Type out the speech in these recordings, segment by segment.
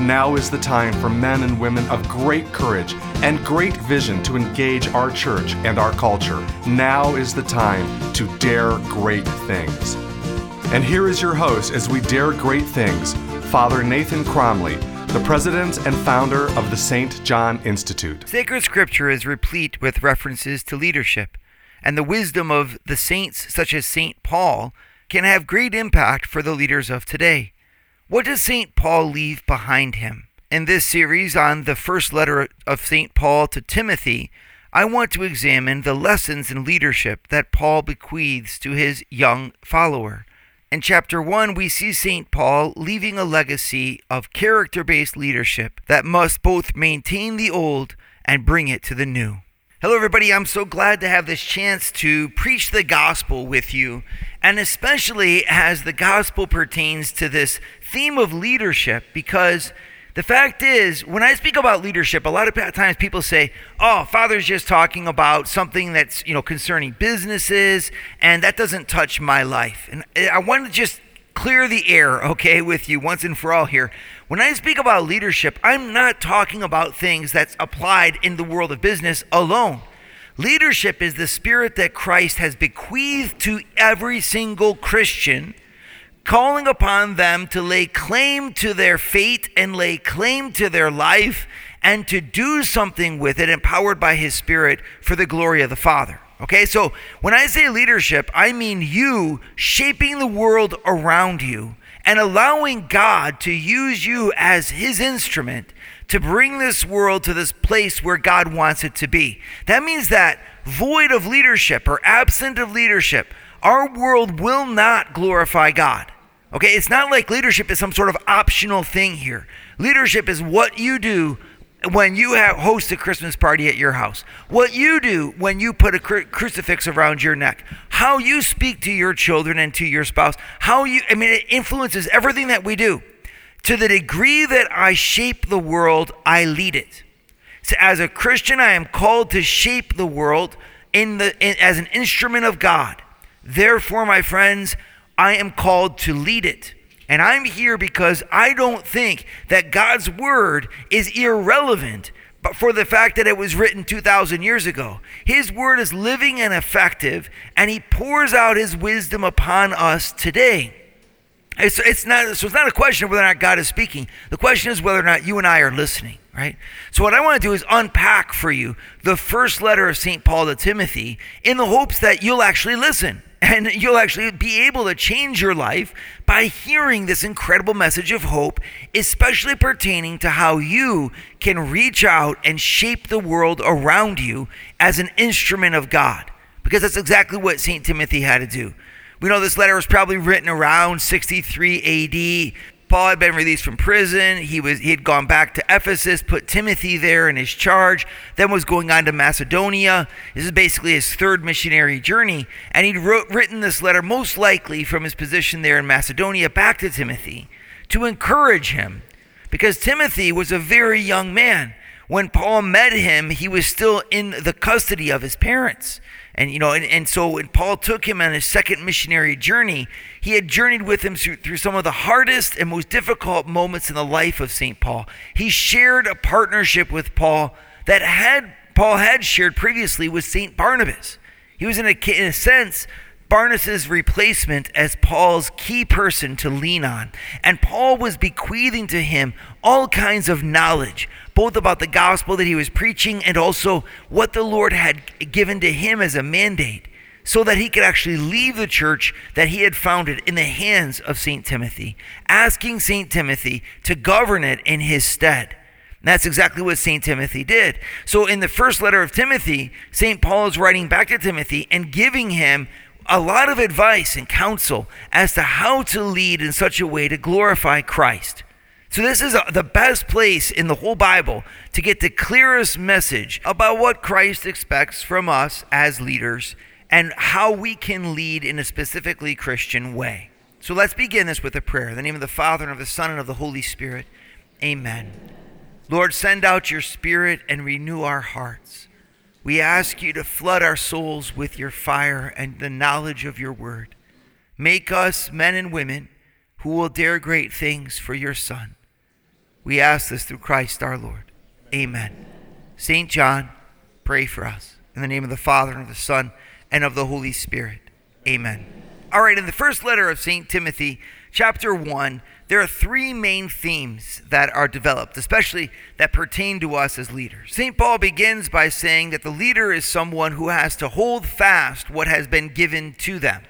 Now is the time for men and women of great courage and great vision to engage our church and our culture. Now is the time to dare great things. And here is your host as we dare great things, Father Nathan Cromly, the president and founder of the St. John Institute. Sacred Scripture is replete with references to leadership, and the wisdom of the saints, such as St. Paul, can have great impact for the leaders of today. What does St. Paul leave behind him? In this series on the first letter of St. Paul to Timothy, I want to examine the lessons in leadership that Paul bequeaths to his young follower. In chapter 1, we see St. Paul leaving a legacy of character based leadership that must both maintain the old and bring it to the new. Hello, everybody. I'm so glad to have this chance to preach the gospel with you, and especially as the gospel pertains to this theme of leadership, because the fact is, when I speak about leadership, a lot of times people say, "Oh, Father's just talking about something that's you know concerning businesses, and that doesn't touch my life." And eh, I want to just clear the air, okay, with you once and for all here. When I speak about leadership, I'm not talking about things that's applied in the world of business alone. Leadership is the spirit that Christ has bequeathed to every single Christian calling upon them to lay claim to their fate and lay claim to their life and to do something with it, empowered by His Spirit for the glory of the Father. Okay, so when I say leadership, I mean you shaping the world around you and allowing God to use you as His instrument to bring this world to this place where God wants it to be. That means that void of leadership or absent of leadership, our world will not glorify God. Okay, it's not like leadership is some sort of optional thing here. Leadership is what you do when you have, host a Christmas party at your house, what you do when you put a cru- crucifix around your neck, how you speak to your children and to your spouse, how you, I mean, it influences everything that we do. To the degree that I shape the world, I lead it. So as a Christian, I am called to shape the world in the in, as an instrument of God. Therefore, my friends, I am called to lead it. And I'm here because I don't think that God's word is irrelevant but for the fact that it was written 2,000 years ago. His word is living and effective, and he pours out his wisdom upon us today. It's, it's not, so it's not a question of whether or not God is speaking. The question is whether or not you and I are listening, right? So, what I want to do is unpack for you the first letter of St. Paul to Timothy in the hopes that you'll actually listen and you'll actually be able to change your life by hearing this incredible message of hope, especially pertaining to how you can reach out and shape the world around you as an instrument of God. Because that's exactly what St. Timothy had to do. We know this letter was probably written around 63 AD. Paul had been released from prison. He was he had gone back to Ephesus, put Timothy there in his charge, then was going on to Macedonia. This is basically his third missionary journey, and he'd wrote, written this letter most likely from his position there in Macedonia back to Timothy to encourage him because Timothy was a very young man. When Paul met him, he was still in the custody of his parents. And you know, and, and so when Paul took him on his second missionary journey, he had journeyed with him through, through some of the hardest and most difficult moments in the life of St. Paul. He shared a partnership with Paul that had Paul had shared previously with St. Barnabas. He was in a, in a sense Barnabas' replacement as Paul's key person to lean on. And Paul was bequeathing to him all kinds of knowledge, both about the gospel that he was preaching and also what the Lord had given to him as a mandate, so that he could actually leave the church that he had founded in the hands of St. Timothy, asking St. Timothy to govern it in his stead. And that's exactly what St. Timothy did. So, in the first letter of Timothy, St. Paul is writing back to Timothy and giving him a lot of advice and counsel as to how to lead in such a way to glorify Christ. So, this is a, the best place in the whole Bible to get the clearest message about what Christ expects from us as leaders and how we can lead in a specifically Christian way. So let's begin this with a prayer. In the name of the Father, and of the Son, and of the Holy Spirit. Amen. Lord, send out your Spirit and renew our hearts. We ask you to flood our souls with your fire and the knowledge of your word. Make us men and women who will dare great things for your Son. We ask this through Christ our Lord. Amen. St. John, pray for us. In the name of the Father, and of the Son, and of the Holy Spirit. Amen. All right, in the first letter of St. Timothy, chapter 1, there are three main themes that are developed, especially that pertain to us as leaders. St. Paul begins by saying that the leader is someone who has to hold fast what has been given to them.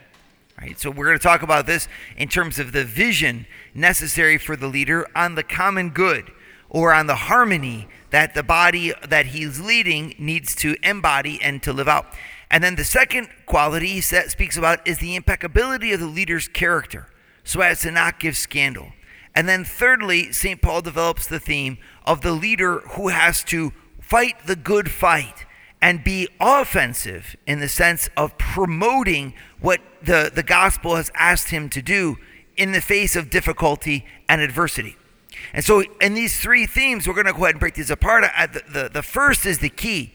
Right? So we're going to talk about this in terms of the vision necessary for the leader on the common good or on the harmony that the body that he's leading needs to embody and to live out. And then the second quality he speaks about is the impeccability of the leader's character so as to not give scandal. And then thirdly, St. Paul develops the theme of the leader who has to fight the good fight and be offensive in the sense of promoting what the, the gospel has asked him to do in the face of difficulty and adversity. And so, in these three themes, we're going to go ahead and break these apart. The, the, the first is the key.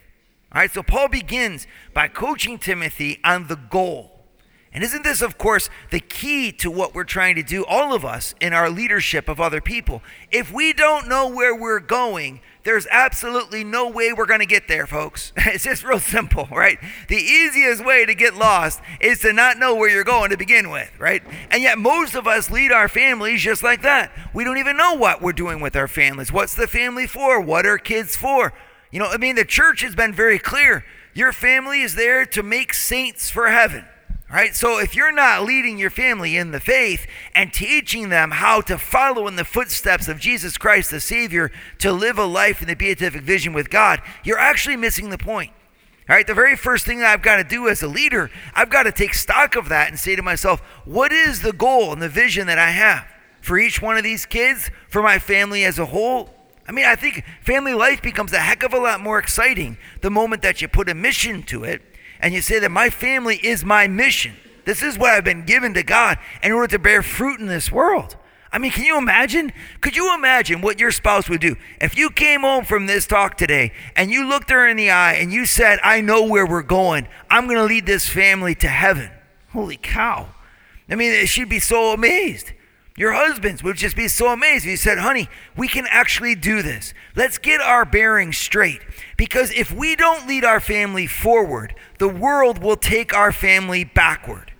All right, so Paul begins by coaching Timothy on the goal. And isn't this, of course, the key to what we're trying to do, all of us, in our leadership of other people? If we don't know where we're going, there's absolutely no way we're going to get there, folks. It's just real simple, right? The easiest way to get lost is to not know where you're going to begin with, right? And yet, most of us lead our families just like that. We don't even know what we're doing with our families. What's the family for? What are kids for? You know, I mean, the church has been very clear. Your family is there to make saints for heaven. Right? So if you're not leading your family in the faith and teaching them how to follow in the footsteps of Jesus Christ the Savior to live a life in the beatific vision with God, you're actually missing the point. All right, the very first thing that I've got to do as a leader, I've got to take stock of that and say to myself, what is the goal and the vision that I have for each one of these kids, for my family as a whole? I mean, I think family life becomes a heck of a lot more exciting the moment that you put a mission to it and you say that my family is my mission. This is what I've been given to God in order to bear fruit in this world. I mean, can you imagine? Could you imagine what your spouse would do if you came home from this talk today and you looked her in the eye and you said, I know where we're going. I'm going to lead this family to heaven. Holy cow. I mean, she'd be so amazed. Your husbands would just be so amazed if you said, honey, we can actually do this. Let's get our bearings straight. Because if we don't lead our family forward, the world will take our family backward.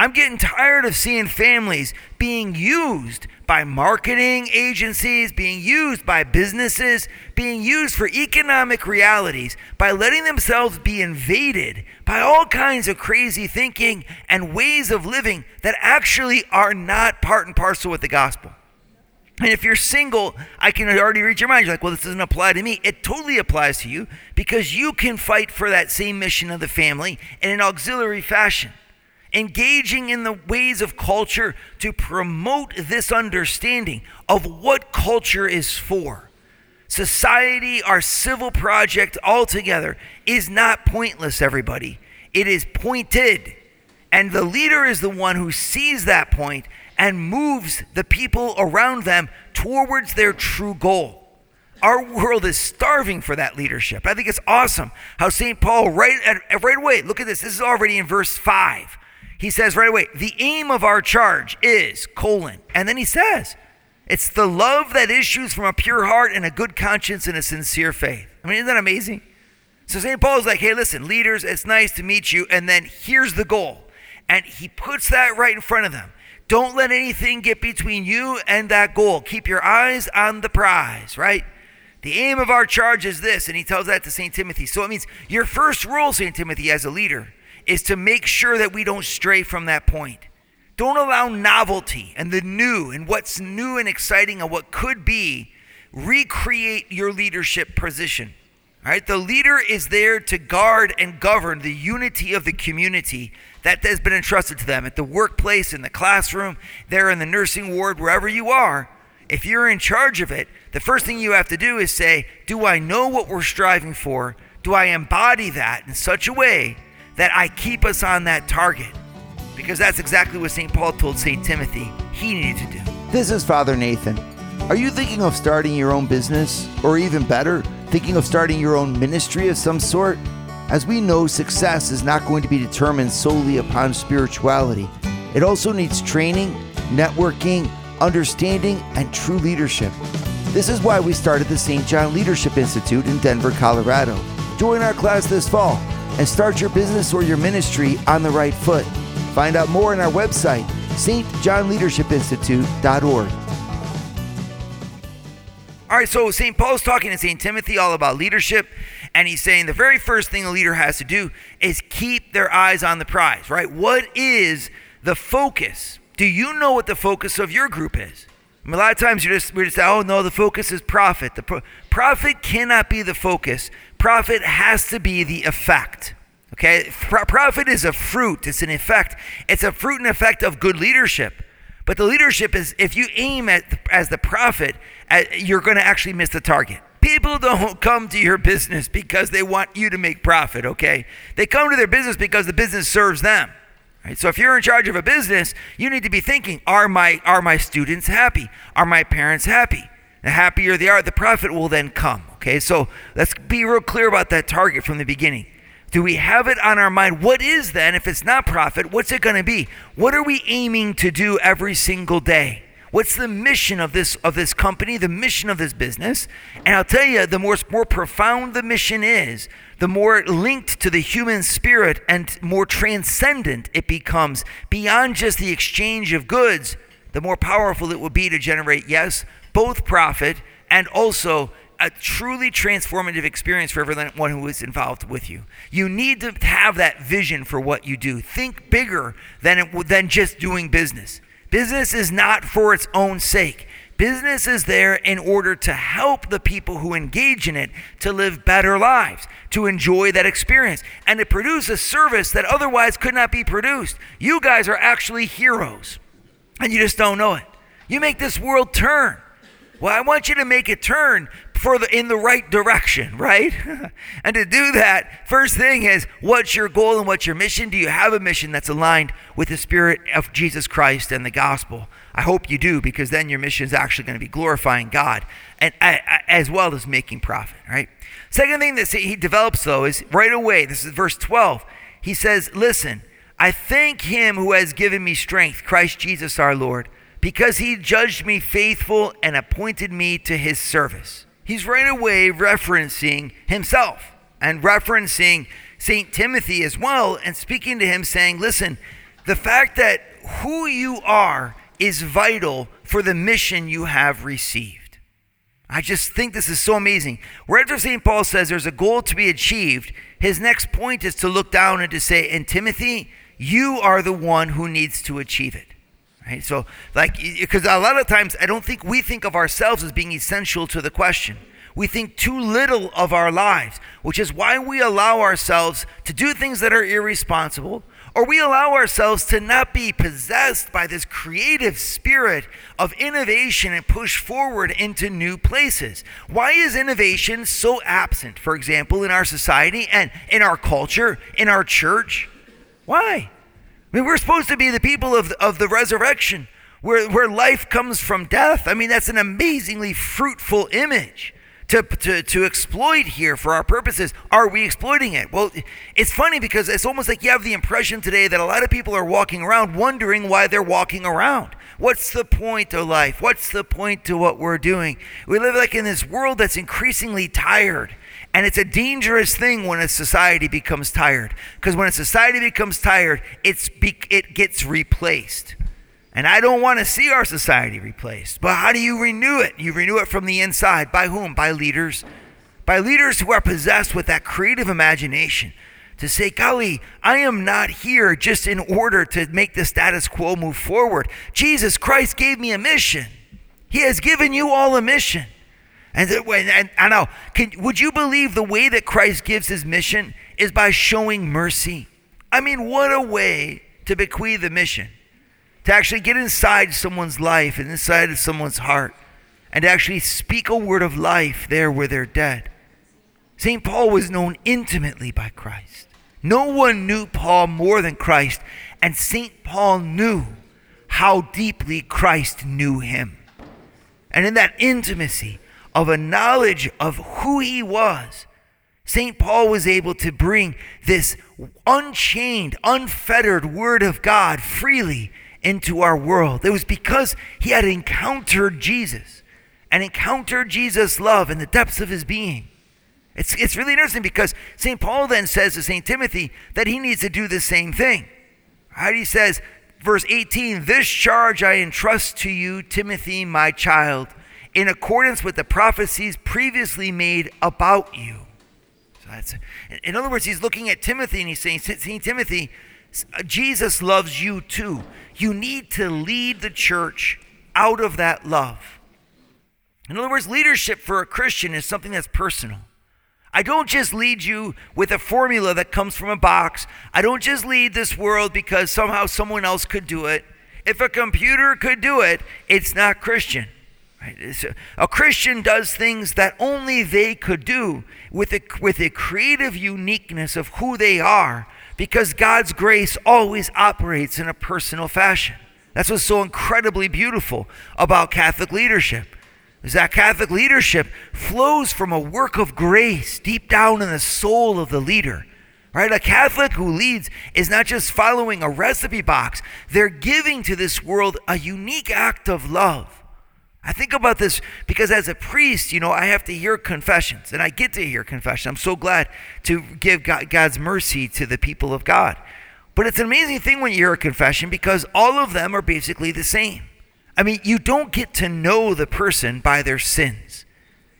I'm getting tired of seeing families being used by marketing agencies, being used by businesses, being used for economic realities, by letting themselves be invaded by all kinds of crazy thinking and ways of living that actually are not part and parcel with the gospel. And if you're single, I can already read your mind. You're like, well, this doesn't apply to me. It totally applies to you because you can fight for that same mission of the family in an auxiliary fashion engaging in the ways of culture to promote this understanding of what culture is for. Society, our civil project altogether, is not pointless, everybody. It is pointed. And the leader is the one who sees that point and moves the people around them towards their true goal. Our world is starving for that leadership. I think it's awesome how St. Paul, right, at, right away, look at this. This is already in verse 5 he says right away, the aim of our charge is colon. And then he says, it's the love that issues from a pure heart and a good conscience and a sincere faith. I mean, isn't that amazing? So St. Paul's like, hey, listen, leaders, it's nice to meet you. And then here's the goal. And he puts that right in front of them. Don't let anything get between you and that goal. Keep your eyes on the prize, right? The aim of our charge is this. And he tells that to St. Timothy. So it means your first rule, St. Timothy, as a leader, is to make sure that we don't stray from that point. Don't allow novelty and the new and what's new and exciting and what could be recreate your leadership position. All right, the leader is there to guard and govern the unity of the community that has been entrusted to them at the workplace, in the classroom, there in the nursing ward, wherever you are. If you're in charge of it, the first thing you have to do is say, Do I know what we're striving for? Do I embody that in such a way that I keep us on that target? Because that's exactly what St. Paul told St. Timothy he needed to do. This is Father Nathan. Are you thinking of starting your own business? Or even better, thinking of starting your own ministry of some sort? As we know, success is not going to be determined solely upon spirituality. It also needs training, networking, understanding, and true leadership. This is why we started the St. John Leadership Institute in Denver, Colorado. Join our class this fall and start your business or your ministry on the right foot. Find out more on our website, stjohnleadershipinstitute.org. All right, so St. Paul's talking to St. Timothy all about leadership, and he's saying the very first thing a leader has to do is keep their eyes on the prize, right? What is the focus? Do you know what the focus of your group is? I mean, a lot of times you're just we just "Oh no, the focus is profit." The pro- profit cannot be the focus. Profit has to be the effect. Okay, Pro- profit is a fruit. It's an effect. It's a fruit and effect of good leadership. But the leadership is if you aim at as the profit, uh, you're going to actually miss the target. People don't come to your business because they want you to make profit, okay? They come to their business because the business serves them. Right? So if you're in charge of a business, you need to be thinking, are my are my students happy? Are my parents happy? The happier they are, the profit will then come. Okay? So let's be real clear about that target from the beginning. Do we have it on our mind? What is then, if it's not profit, what's it going to be? What are we aiming to do every single day? What's the mission of this of this company, the mission of this business? And I'll tell you, the more more profound the mission is, the more linked to the human spirit and more transcendent it becomes beyond just the exchange of goods, the more powerful it will be to generate yes, both profit and also a truly transformative experience for everyone who is involved with you. You need to have that vision for what you do. Think bigger than it, than just doing business. Business is not for its own sake. Business is there in order to help the people who engage in it to live better lives, to enjoy that experience, and to produce a service that otherwise could not be produced. You guys are actually heroes, and you just don't know it. You make this world turn. Well, I want you to make it turn for the in the right direction, right? and to do that, first thing is what's your goal and what's your mission? Do you have a mission that's aligned with the spirit of Jesus Christ and the gospel? I hope you do because then your mission is actually going to be glorifying God and as well as making profit, right? Second thing that he develops though is right away, this is verse 12. He says, "Listen, I thank him who has given me strength, Christ Jesus our Lord, because he judged me faithful and appointed me to his service." He's right away referencing himself and referencing St. Timothy as well and speaking to him, saying, Listen, the fact that who you are is vital for the mission you have received. I just think this is so amazing. Wherever St. Paul says there's a goal to be achieved, his next point is to look down and to say, And Timothy, you are the one who needs to achieve it. Right? So, like, because a lot of times I don't think we think of ourselves as being essential to the question. We think too little of our lives, which is why we allow ourselves to do things that are irresponsible, or we allow ourselves to not be possessed by this creative spirit of innovation and push forward into new places. Why is innovation so absent, for example, in our society and in our culture, in our church? Why? I mean, we're supposed to be the people of, of the resurrection, where, where life comes from death. I mean, that's an amazingly fruitful image to, to, to exploit here for our purposes. Are we exploiting it? Well, it's funny because it's almost like you have the impression today that a lot of people are walking around wondering why they're walking around. What's the point of life? What's the point to what we're doing? We live like in this world that's increasingly tired and it's a dangerous thing when a society becomes tired. Because when a society becomes tired, it's be- it gets replaced. And I don't want to see our society replaced. But how do you renew it? You renew it from the inside. By whom? By leaders. By leaders who are possessed with that creative imagination to say, golly, I am not here just in order to make the status quo move forward. Jesus Christ gave me a mission. He has given you all a mission. And, uh, and I know, can, would you believe the way that Christ gives his mission is by showing mercy? I mean, what a way to bequeath a mission. To actually get inside someone's life and inside of someone's heart and to actually speak a word of life there where they're dead. St. Paul was known intimately by Christ. No one knew Paul more than Christ, and St. Paul knew how deeply Christ knew him. And in that intimacy of a knowledge of who he was, St. Paul was able to bring this unchained, unfettered Word of God freely into our world. It was because he had encountered Jesus and encountered Jesus' love in the depths of his being it's, it's really interesting because St. Paul then says to St. Timothy that he needs to do the same thing. Right? He says, verse 18, This charge I entrust to you, Timothy, my child, in accordance with the prophecies previously made about you. So that's, in other words, he's looking at Timothy and he's saying, St. Timothy, Jesus loves you too. You need to lead the church out of that love. In other words, leadership for a Christian is something that's personal. I don't just lead you with a formula that comes from a box. I don't just lead this world because somehow someone else could do it. If a computer could do it, it's not Christian. Right? A, a, Christian does things that only they could do with a, with a creative uniqueness of who they are because God's grace always operates in a personal fashion. That's what's so incredibly beautiful about Catholic leadership is that Catholic leadership flows from a work of grace deep down in the soul of the leader. Right? A Catholic who leads is not just following a recipe box, they're giving to this world a unique act of love. I think about this because as a priest, you know, I have to hear confessions, and I get to hear confessions. I'm so glad to give God's mercy to the people of God. But it's an amazing thing when you hear a confession because all of them are basically the same. I mean, you don't get to know the person by their sins.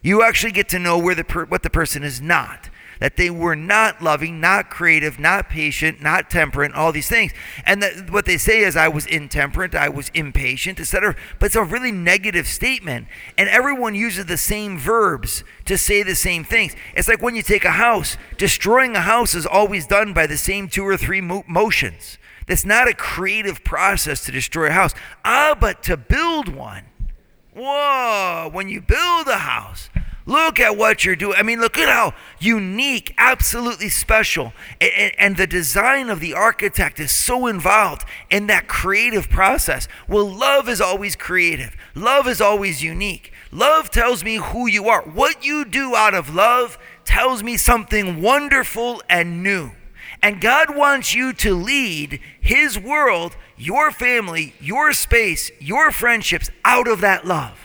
You actually get to know where the per- what the person is not. That they were not loving, not creative, not patient, not temperate, all these things. And that what they say is, I was intemperate, I was impatient, etc. But it's a really negative statement. And everyone uses the same verbs to say the same things. It's like when you take a house, destroying a house is always done by the same two or three mo- motions. It's not a creative process to destroy a house. Ah, but to build one. Whoa, when you build a house, look at what you're doing. I mean, look at how unique, absolutely special. And, and, the design of the architect is so involved in that creative process. Well, love is always creative, love is always unique. Love tells me who you are. What you do out of love tells me something wonderful and new. And God wants you to lead His world, your family, your space, your friendships out of that love.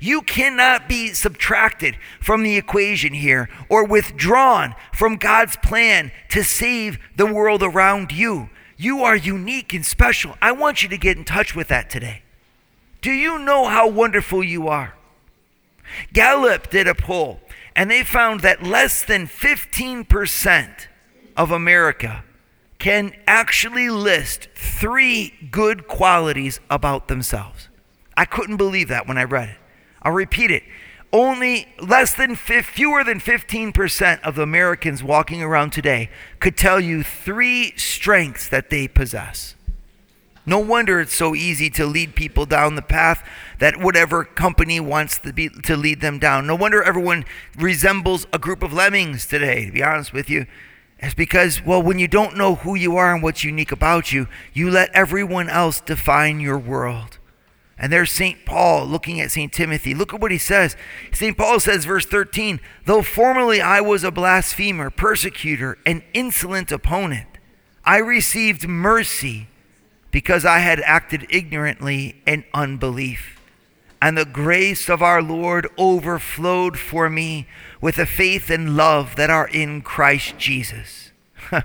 You cannot be subtracted from the equation here or withdrawn from God's plan to save the world around you. You are unique and special. I want you to get in touch with that today. Do you know how wonderful you are? Gallup did a poll and they found that less than 15% of America can actually list three good qualities about themselves. I couldn't believe that when I read it. I'll repeat it. Only less than fewer than 15% of Americans walking around today could tell you three strengths that they possess. No wonder it's so easy to lead people down the path that whatever company wants to, be, to lead them down. No wonder everyone resembles a group of lemmings today, to be honest with you. It's because, well, when you don't know who you are and what's unique about you, you let everyone else define your world. And there's St. Paul looking at St. Timothy. Look at what he says. St. Paul says, verse 13, though formerly I was a blasphemer, persecutor, an insolent opponent, I received mercy because I had acted ignorantly in unbelief and the grace of our Lord overflowed for me with the faith and love that are in Christ Jesus.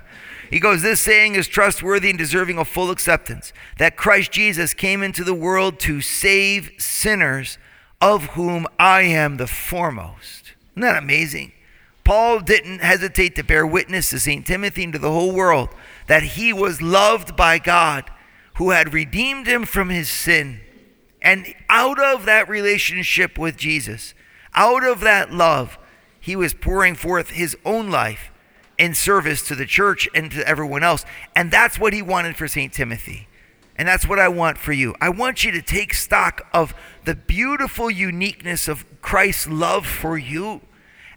he goes, This saying is trustworthy and deserving of full acceptance that Christ Jesus came into the world to save sinners, of whom I am the foremost. Isn't that amazing? Paul didn't hesitate to bear witness to St. Timothy and to the whole world that he was loved by God who had redeemed him from his sin. And out of that relationship with Jesus, out of that love, he was pouring forth his own life in service to the church and to everyone else. And that's what he wanted for St. Timothy. And that's what I want for you. I want you to take stock of the beautiful uniqueness of Christ's love for you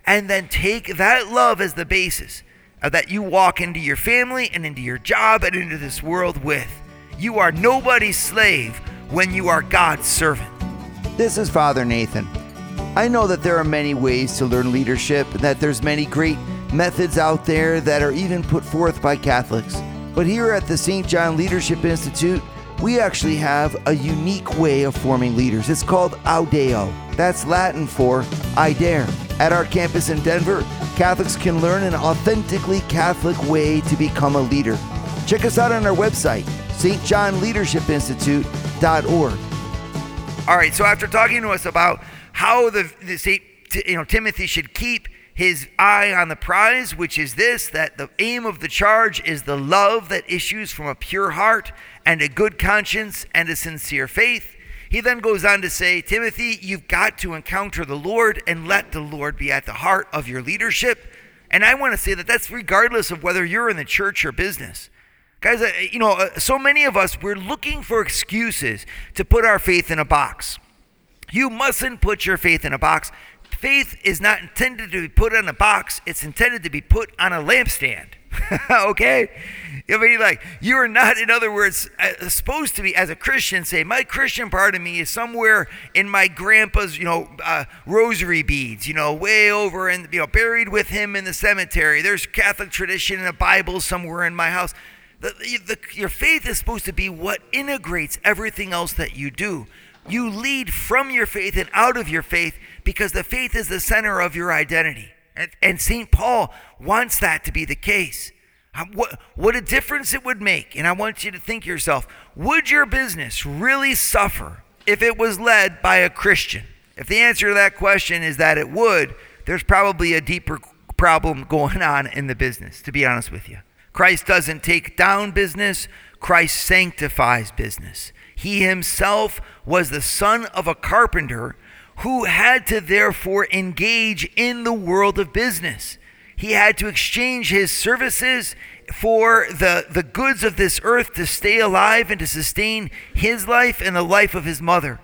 and then take that love as the basis that you walk into your family and into your job and into this world with. You are nobody's slave when you are God's servant. This is Father Nathan. I know that there are many ways to learn leadership and that there's many great methods out there that are even put forth by Catholics. But here at the St. John Leadership Institute, we actually have a unique way of forming leaders. It's called Audeo. That's Latin for I dare. At our campus in Denver, Catholics can learn an authentically Catholic way to become a leader. Check us out on our website, All right, so after talking to us about how the, the you know Timothy should keep his eye on the prize, which is this that the aim of the charge is the love that issues from a pure heart and a good conscience and a sincere faith. He then goes on to say, Timothy, you've got to encounter the Lord and let the Lord be at the heart of your leadership. And I want to say that that's regardless of whether you're in the church or business. Guys, you know, uh, so many of us, we're looking for excuses to put our faith in a box. You mustn't put your faith in a box. Faith is not intended to be put in a box, it's intended to be put on a lampstand. okay? I mean, like, you are not, in other words, uh, supposed to be, as a Christian, say, my Christian part of me is somewhere in my grandpa's, you know, uh, rosary beads, you know, way over and, you know, buried with him in the cemetery. There's Catholic tradition and a Bible somewhere in my house. The, the, your faith is supposed to be what integrates everything else that you do. You lead from your faith and out of your faith because the faith is the center of your identity. And, and St. Paul wants that to be the case. Um, what, what a difference it would make. And I want you to think yourself would your business really suffer if it was led by a Christian? If the answer to that question is that it would, there's probably a deeper problem going on in the business, to be honest with you. Christ doesn't take down business, Christ sanctifies business. He himself was the son of a carpenter who had to therefore engage in the world of business. He had to exchange his services for the, the goods of this earth to stay alive and to sustain his life and the life of his mother.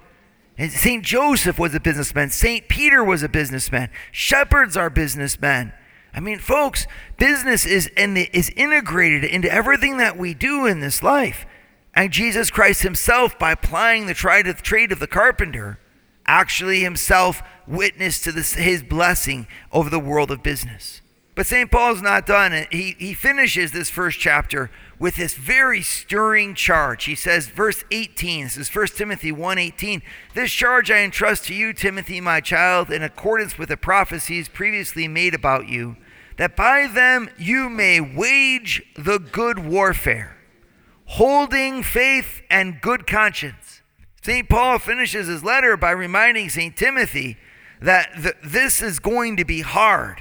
And St. Joseph was a businessman. St. Peter was a businessman. Shepherds are businessmen. I mean, folks, business is, in the, is integrated into everything that we do in this life. And Jesus Christ himself, by applying the trade of the carpenter, actually himself witnessed to this, his blessing over the world of business. But St. Paul's not done. He, he finishes this first chapter with this very stirring charge. He says, verse 18, this is 1 Timothy 1.18, This charge I entrust to you, Timothy, my child, in accordance with the prophecies previously made about you, that by them you may wage the good warfare, holding faith and good conscience. St. Paul finishes his letter by reminding St. Timothy that th- this is going to be hard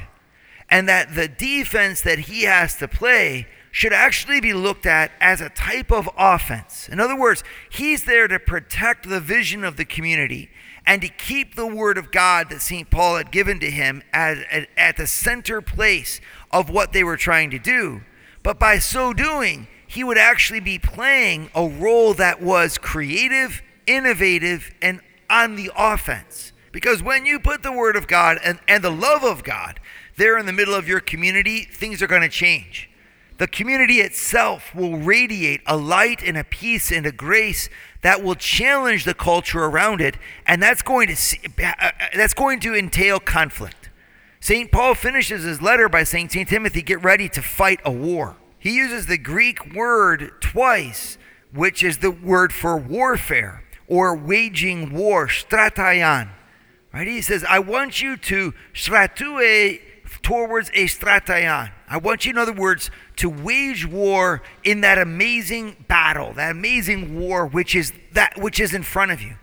and that the defense that he has to play should actually be looked at as a type of offense. In other words, he's there to protect the vision of the community and to keep the word of God that St. Paul had given to him at, at, at, the center place of what they were trying to do. But by so doing, he would actually be playing a role that was creative, innovative, and on the offense. Because when you put the word of God and, and the love of God there in the middle of your community, things are going to change. The community itself will radiate a light and a peace and a grace that will challenge the culture around it, and that's going to see, uh, that's going to entail conflict. St. Paul finishes his letter by saying, St. Timothy, get ready to fight a war. He uses the Greek word twice, which is the word for warfare or waging war, strataion. Right? He says, I want you to stratue towards a. I want you, in other words, to wage war in that amazing battle, that amazing war which is that which is in front of you.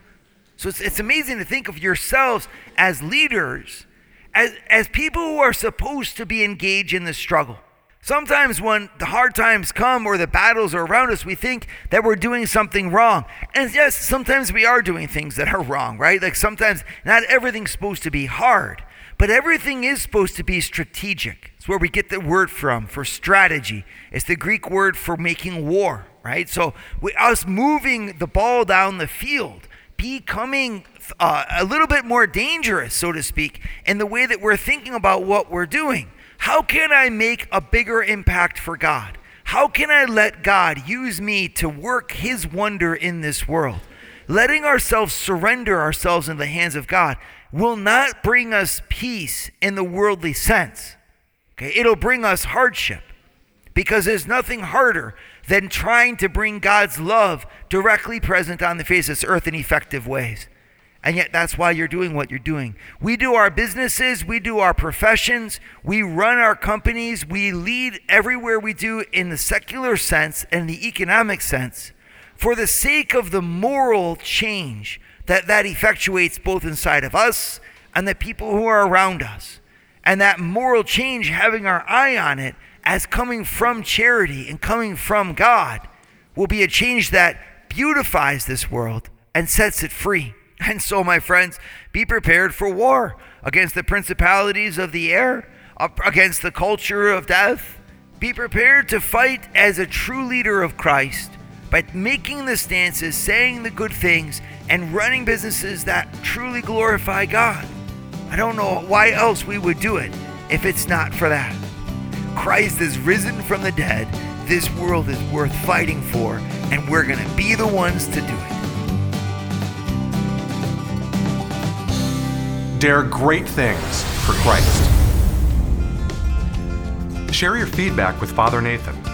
So it's, it's amazing to think of yourselves as leaders as, as people who are supposed to be engaged in the struggle. Sometimes when the hard times come or the battles are around us, we think that we're doing something wrong. And yes, sometimes we are doing things that are wrong, right? Like sometimes not everything's supposed to be hard, but everything is supposed to be strategic. It's where we get the word from for strategy. It's the Greek word for making war, right? So we, us moving the ball down the field, becoming uh, a little bit more dangerous, so to speak, in the way that we're thinking about what we're doing. How can I make a bigger impact for God? How can I let God use me to work His wonder in this world? Letting ourselves surrender ourselves in the hands of God will not bring us peace in the worldly sense. Okay, it'll bring us hardship because there's nothing harder than trying to bring God's love directly present on the face of this earth in effective ways. And yet, that's why you're doing what you're doing. We do our businesses, we do our professions, we run our companies, we lead everywhere we do in the secular sense and the economic sense for the sake of the moral change that that effectuates both inside of us and the people who are around us. And that moral change, having our eye on it as coming from charity and coming from God, will be a change that beautifies this world and sets it free. And so, my friends, be prepared for war against the principalities of the air, uh, against the culture of death. Be prepared to fight as a true leader of Christ by making the stances, saying the good things, and running businesses that truly glorify God. I don't know why else we would do it if it's not for that. Christ is risen from the dead. This world is worth fighting for, and we're going to be the ones to do it. dare great things for Christ. Share your feedback with Father Nathan.